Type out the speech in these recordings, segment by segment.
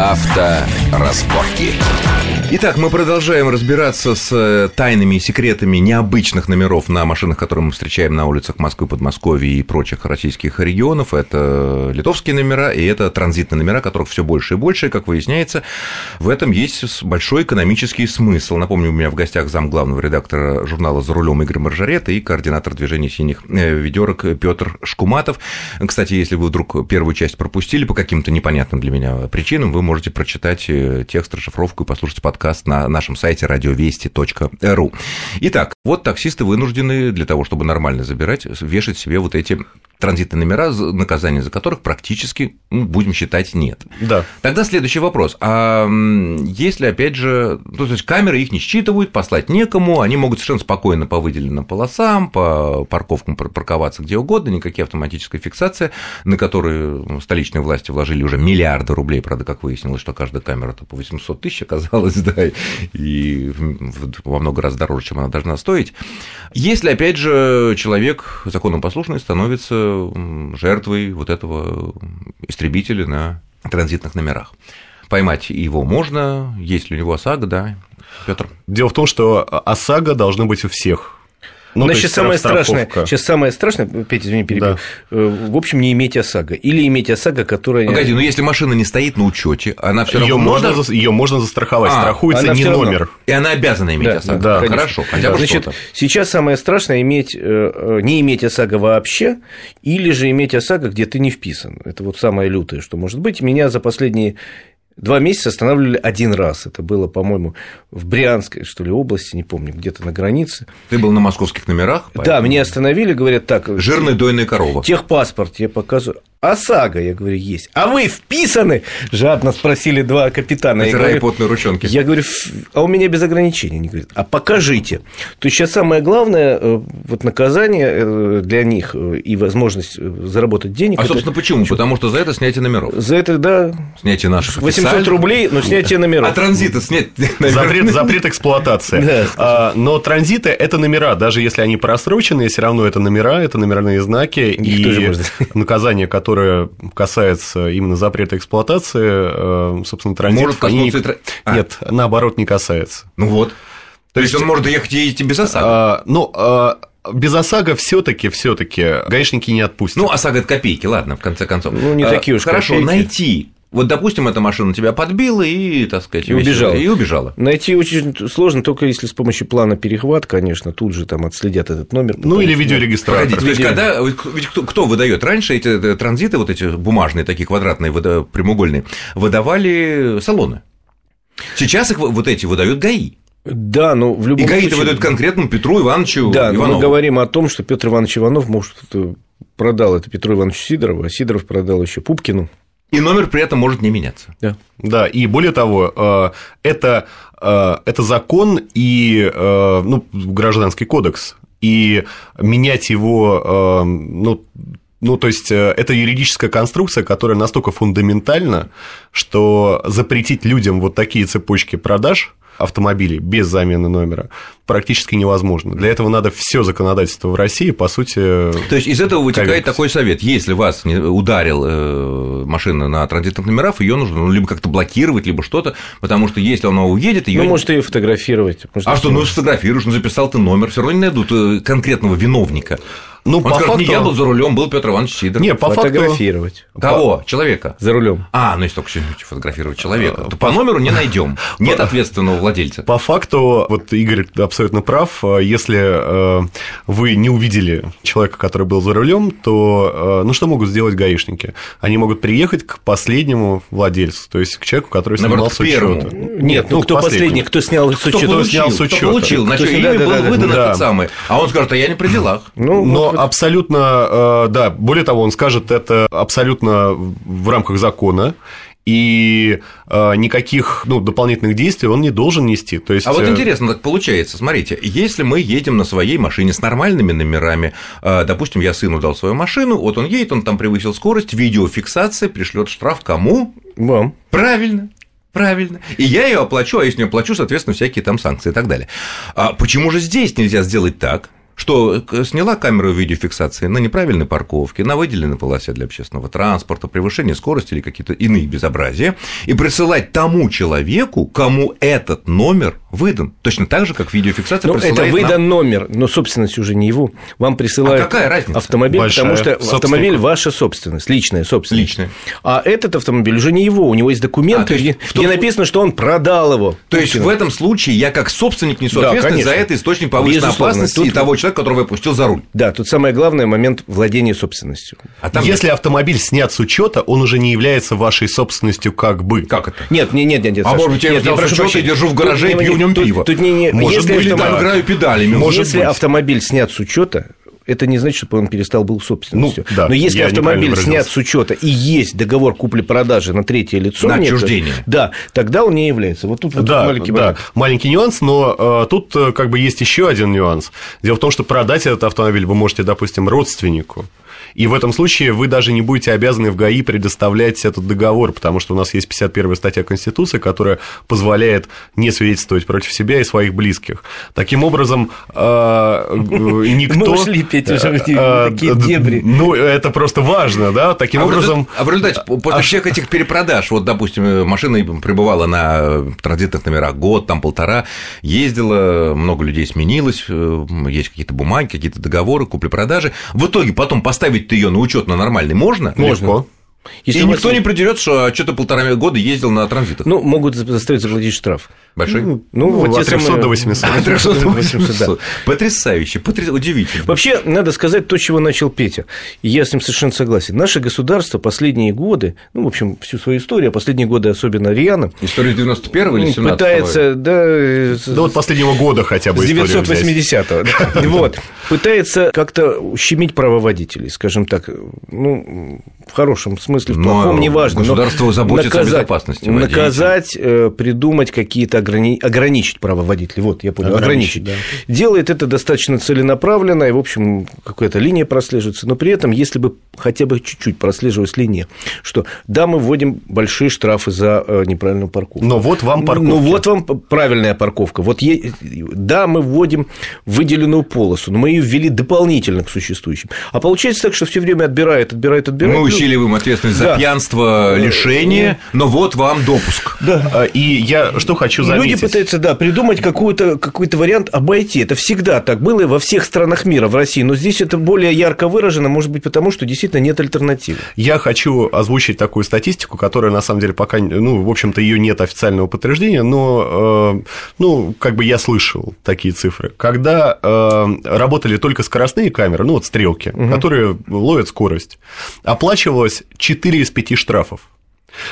Авторазборки. Итак, мы продолжаем разбираться с э, тайнами и секретами необычных номеров на машинах, которые мы встречаем на улицах Москвы, Подмосковья и прочих российских регионов. Это литовские номера и это транзитные номера, которых все больше и больше. И, как выясняется, в этом есть большой экономический смысл. Напомню, у меня в гостях зам главного редактора журнала «За рулем» Игорь Маржарет и координатор движения синих э, ведерок Петр Шкуматов. Кстати, если вы вдруг первую часть пропустили по каким-то непонятным для меня причинам, вы можете прочитать э, текст, расшифровку и послушать подкаст на нашем сайте радиовести.ру. Итак, вот таксисты вынуждены для того, чтобы нормально забирать, вешать себе вот эти транзитные номера, наказания за которых практически, ну, будем считать, нет. Да. Тогда следующий вопрос. А если, опять же, то есть камеры их не считывают, послать некому, они могут совершенно спокойно по выделенным полосам, по парковкам парковаться где угодно, никакие автоматической фиксации, на которые столичные власти вложили уже миллиарды рублей, правда, как выяснилось, что каждая камера по 800 тысяч оказалась, да, и во много раз дороже, чем она должна стоить. Если, опять же, человек законопослушный становится жертвой вот этого истребителя на транзитных номерах. Поймать его можно, есть ли у него ОСАГО, да, Петр. Дело в том, что ОСАГО должны быть у всех ну, Но сейчас самое страшное, сейчас самое страшное, Петя, извини, перебил, да. Э, в общем, не иметь ОСАГО. Или иметь ОСАГО, которая... Погоди, но если машина не стоит на учете, она все равно можно... можно... Ее можно застраховать, а, страхуется не номер. Равно... И она обязана иметь да, ОСАГО. Да, хорошо, хотя бы Значит, сейчас самое страшное иметь, э, э, не иметь ОСАГО вообще, или же иметь ОСАГО, где ты не вписан. Это вот самое лютое, что может быть. Меня за последние Два месяца останавливали один раз. Это было, по-моему, в Брянской, что ли, области, не помню, где-то на границе. Ты был на московских номерах? Поэтому... Да, меня остановили, говорят так. Жирная дойная корова. Техпаспорт я показываю. ОСАГО, я говорю, есть. А вы вписаны? Жадно спросили два капитана. Натирая потные ручонки. Я говорю, а у меня без ограничений. Они говорят, а покажите. То есть сейчас самое главное э, вот наказание э, для них э, и возможность заработать денег. А, собственно, почему? Потому что за это снятие номеров. За это, да. Снятие наших 800 рублей, но снятие номеров. А транзита снять запрет, запрет эксплуатации. Да, а, но транзиты – это номера. Даже если они просроченные, все равно это номера, это номерные знаки. Их и наказание, которое которая касается именно запрета эксплуатации, э, собственно, транзит, Может они... а. Нет, наоборот, не касается. Ну вот. То, То есть, есть он может ехать и едете без ОСАГО? А, ну, а, без ОСАГО все-таки, все-таки гаишники не отпустят. Ну, ОСАГО это копейки, ладно, в конце концов. Ну, не а, такие уж Хорошо, копейки. найти вот, допустим, эта машина тебя подбила и, так сказать, и убежала. И убежала. Найти очень сложно, только если с помощью плана перехват, конечно, тут же там отследят этот номер. Ну, или видеорегистратор. Видео... то есть, когда, ведь кто, кто выдает? Раньше эти э, транзиты, вот эти бумажные, такие квадратные, прямоугольные, выдавали салоны. Сейчас их вот эти выдают ГАИ. Да, но в любом и ГАИ случае... выдают конкретному Петру Ивановичу Да, Иванову. мы говорим о том, что Петр Иванович Иванов, может, продал это Петру Ивановичу Сидорову, а Сидоров продал еще Пупкину. И номер при этом может не меняться. Да, да и более того, э, это, э, это закон и э, ну, гражданский кодекс, и менять его ну, ну, то есть, это юридическая конструкция, которая настолько фундаментальна, что запретить людям вот такие цепочки продаж автомобилей без замены номера практически невозможно. Для этого надо все законодательство в России, по сути. То есть из этого вытекает такой совет: если вас ударил э, машина на транзитных номерах, ее нужно ну, либо как-то блокировать, либо что-то, потому что если она уедет, ее. Ну, может, ее фотографировать. Может, а что, ну сфотографируешь, ну записал ты номер, все равно не найдут э, конкретного виновника. Ну, Он по скажет, факту... не я был за рулем, был Петр Иванович Сидоров. Не, по фотографировать. Факту... Кого? Человека. За рулем. А, ну если только фотографировать человека, то по номеру не найдем. Нет ответственного владельца. По факту, вот Игорь абсолютно прав. Если э, вы не увидели человека, который был за рулем, то э, ну что могут сделать гаишники? Они могут приехать к последнему владельцу, то есть к человеку, который снимал с учета. Нет, ну кто последний, кто снял с учета? Кто снял с учета? Кто получил, значит, имя было выдано тот самый. А он скажет, а я не при делах. Ну, но абсолютно, э, да, более того, он скажет это абсолютно в рамках закона, и э, никаких ну, дополнительных действий он не должен нести. То есть... А вот э, интересно, так получается, смотрите, если мы едем на своей машине с нормальными номерами, допустим, я сыну дал свою машину, вот он едет, он там превысил скорость, видеофиксация, пришлет штраф кому? Вам. Правильно. Правильно. И я ее оплачу, а если не оплачу, соответственно, всякие там санкции и так далее. А почему же здесь нельзя сделать так, что сняла камеру видеофиксации на неправильной парковке, на выделенной полосе для общественного транспорта, превышение скорости или какие-то иные безобразия, и присылать тому человеку, кому этот номер выдан. Точно так же, как видеофиксация но ну, присылает это выдан нам... номер, но собственность уже не его. Вам присылают а какая разница? автомобиль, Большая. потому что автомобиль ваша собственность, личная собственность. Личная. А этот автомобиль уже не его, у него есть документы, а, где, том... где написано, что он продал его. То есть в этом случае я как собственник несу да, ответственность за это источник повышенной Безусловно. опасности тут... и того человека, которого я пустил за руль. Да, тут самое главное момент владения собственностью. А там Если нет... автомобиль снят с учета, он уже не является вашей собственностью как бы. Как это? Нет, нет, нет, нет. А может быть, я его прошу прощения, держу в гараже и пью в нем пиво. Тут не не, Может если быть, автомобиль, там играю педалями. Может если быть. автомобиль снят с учета, это не значит, что он перестал был собственностью. Ну, да, Но если автомобиль снят с учета и есть договор купли-продажи на третье лицо, на отчуждение, да, тогда он не является. Вот тут вот да, маленький, да. маленький нюанс, но э, тут э, как бы есть еще один нюанс. Дело в том, что продать этот автомобиль вы можете, допустим, родственнику. И в этом случае вы даже не будете обязаны в ГАИ предоставлять этот договор, потому что у нас есть 51 статья Конституции, которая позволяет не свидетельствовать против себя и своих близких. Таким образом, э, никто... Мы ушли, Петя, уже э, такие дебри. Ну, это просто важно, да, таким а образом... А в результате, после а всех этих перепродаж, вот, допустим, машина пребывала на транзитных номерах год, там полтора, ездила, много людей сменилось, э, есть какие-то бумаги, какие-то договоры, купли-продажи. В итоге потом поставить поставить ее на учет на нормальный можно? Можно. Легко. Если и никто вас... не придерет, что что-то полтора года ездил на транзитах. Ну, могут заставить заплатить штраф. Большой? Ну, ну вот от 300 самые... до 800. От 300 до 800, да. Потрясающе, потряс... удивительно. Вообще, надо сказать то, чего начал Петя. И я с ним совершенно согласен. Наше государство последние годы, ну, в общем, всю свою историю, а последние годы особенно Риана... Историю 91-го или 17 Пытается, да... Да вот последнего года хотя бы С 980-го. Вот. Пытается как-то ущемить право водителей, скажем так. Ну, в хорошем смысле, в плохом, неважно. Государство заботится наказать, о безопасности. Наказать, э, придумать какие-то ограни... ограничить право водителей. Вот, я понял, ограничить. ограничить. Да. Делает это достаточно целенаправленно, и, в общем, какая-то линия прослеживается. Но при этом, если бы хотя бы чуть-чуть прослеживалась линия, что да, мы вводим большие штрафы за э, неправильную парковку. Но вот вам парковка. Ну, вот вам правильная парковка. Вот е... да, мы вводим выделенную полосу, но мы ее ввели дополнительно к существующим. А получается так, что все время отбирает, отбирает, отбирает. Мы усиливаем ответственность за да. пьянство, лишение, но вот вам допуск. Да. А, и я что хочу заметить. Люди пытаются, да, придумать какой-то какой вариант обойти. Это всегда так было во всех странах мира, в России. Но здесь это более ярко выражено, может быть, потому что действительно нет альтернативы. Я хочу озвучить такую статистику, которая, на самом деле, пока, ну, в общем-то, ее нет официального подтверждения, но, э, ну, как бы я слышал такие цифры. Когда э, работали только скоростные камеры, ну, вот стрелки, угу. которые ловят скорость, оплачивалось 4 из 5 штрафов.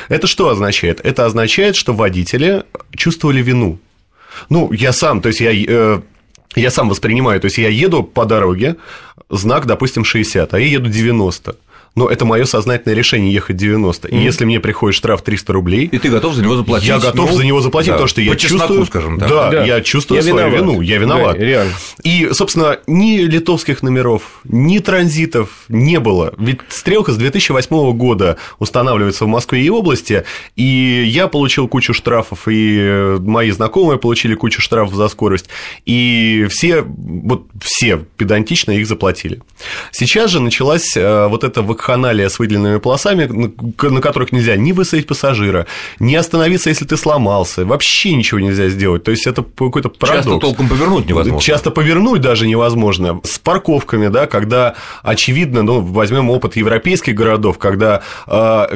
Это что означает? Это означает, что водители чувствовали вину. Ну, я сам, то есть я, э, я сам воспринимаю, то есть я еду по дороге, знак, допустим, 60, а я еду 90 но это мое сознательное решение ехать 90. Mm-hmm. И если мне приходит штраф 300 рублей... И ты готов за него заплатить. Я готов ну, за него заплатить, да, потому что я чувствую... Чесноку, скажем так. Да, да, я чувствую я свою виноват. вину, я виноват. Да, реально. И, собственно, ни литовских номеров, ни транзитов не было. Ведь стрелка с 2008 года устанавливается в Москве и области, и я получил кучу штрафов, и мои знакомые получили кучу штрафов за скорость, и все, вот все педантично их заплатили. Сейчас же началась э, вот эта вакханалия с выделенными полосами, на которых нельзя ни высадить пассажира, ни остановиться, если ты сломался, вообще ничего нельзя сделать. То есть это какой-то парадокс. Часто толком повернуть невозможно. Часто повернуть даже невозможно. С парковками, да, когда очевидно, ну, возьмем опыт европейских городов, когда э,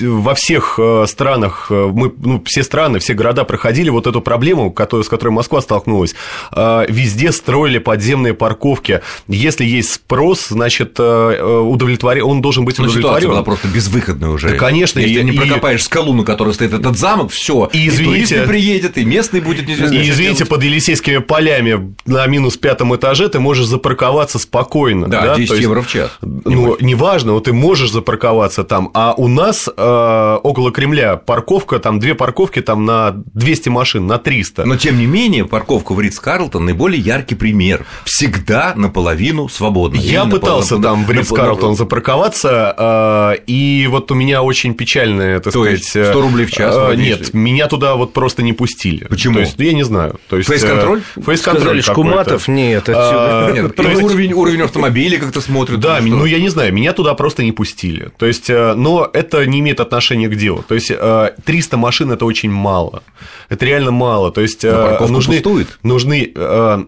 во всех э, странах мы, ну, все страны, все города проходили вот эту проблему, с которой Москва столкнулась, э, везде строили подземные парковки. Если есть спрос, значит, удовлетворен, он должен быть Но удовлетворен. Была просто безвыходная уже. Да, конечно. Если и, не прокопаешь скалу, на которой стоит этот замок, все. И, извините, и приедет, и местный будет неизвестно. И извините, под Елисейскими полями на минус пятом этаже ты можешь запарковаться спокойно. Да, да? 10 есть, евро в час. Ну, неважно, вот ты можешь запарковаться там, а у нас э, около Кремля парковка, там две парковки там на 200 машин, на 300. Но, тем не менее, парковка в Ридс-Карлтон наиболее яркий пример. Всегда наполовину свободно. Я пытался там в Ридс-Карлтон запарковаться припарковаться, и вот у меня очень печальное, так То сказать... есть 100 рублей в час? Нет, меня туда вот просто не пустили. Почему? То есть, я не знаю. То есть, Фейс-контроль? Фейс-контроль Сказали, Шкуматов, нет, отсюда. Нет, уровень, уровень автомобиля как-то смотрят. Да, ну, ну я не знаю, меня туда просто не пустили. То есть, э, но это не имеет отношения к делу. То есть, э, 300 машин это очень мало. Это реально мало. То есть, э, нужны, пустует. нужны э,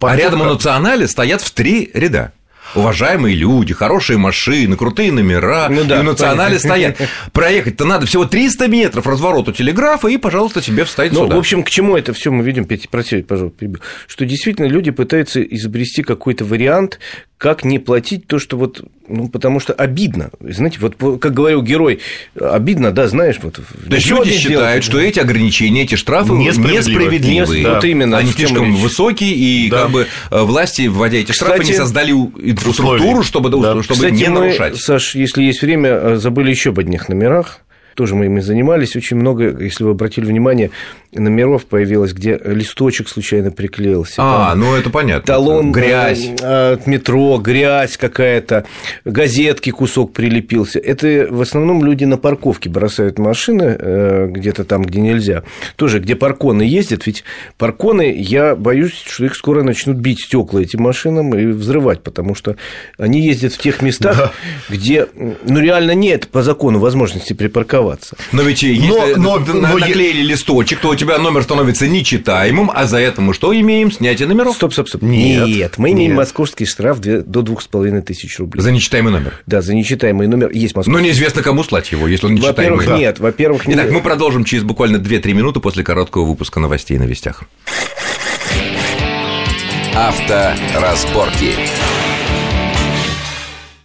А рядом у национале стоят в три ряда. Уважаемые люди, хорошие машины, крутые номера, Ну да, и в национале понятно. стоят. Проехать-то надо всего 300 метров развороту телеграфа, и, пожалуйста, тебе встать Ну, сюда. в общем, к чему это все мы видим, Петя, простите, пожалуйста, что действительно люди пытаются изобрести какой-то вариант, как не платить то, что вот, ну, потому что обидно. Знаете, вот как говорил герой, обидно, да, знаешь, вот. То есть люди считают, сделать. что эти ограничения, эти штрафы Несправедливы. несправедливые. Да. Вот именно, Они слишком речь. высокие, и Да. как бы э, власти, вводя эти штрафы, Кстати, не создали инфраструктуру, чтобы, Да. чтобы Кстати, не мы, нарушать. Саш, если есть время, э, забыли еще об одних номерах. Тоже мы ими занимались. Очень много, если вы обратили внимание, номеров появилось, где листочек случайно приклеился. А, Там ну это понятно. талон Грязь. э, от метро, грязь какая-то, газетки кусок прилепился. Это в основном люди на парковке бросают машины э, где-то там, где нельзя. Тоже, где парконы ездят, ведь парконы, я боюсь, что их скоро начнут бить стекла этим машинам и взрывать, потому что они ездят в тех местах, где, ну, реально нет по закону возможности припарковаться. Но ведь если но- на- но е- наклеили листочек, то у тебя номер становится нечитаемым, а за это мы что имеем? Снятие номеров. Стоп, стоп, стоп. Нет, мы имеем нет. московский штраф до двух с половиной тысяч рублей. За нечитаемый номер. Да, за нечитаемый номер есть московский. Но неизвестно, кому слать его, если он нечитаемый. Во-первых, нет. Во-первых, не- Итак, мы продолжим через буквально 2-3 минуты после короткого выпуска новостей на вестях. Авторазборки.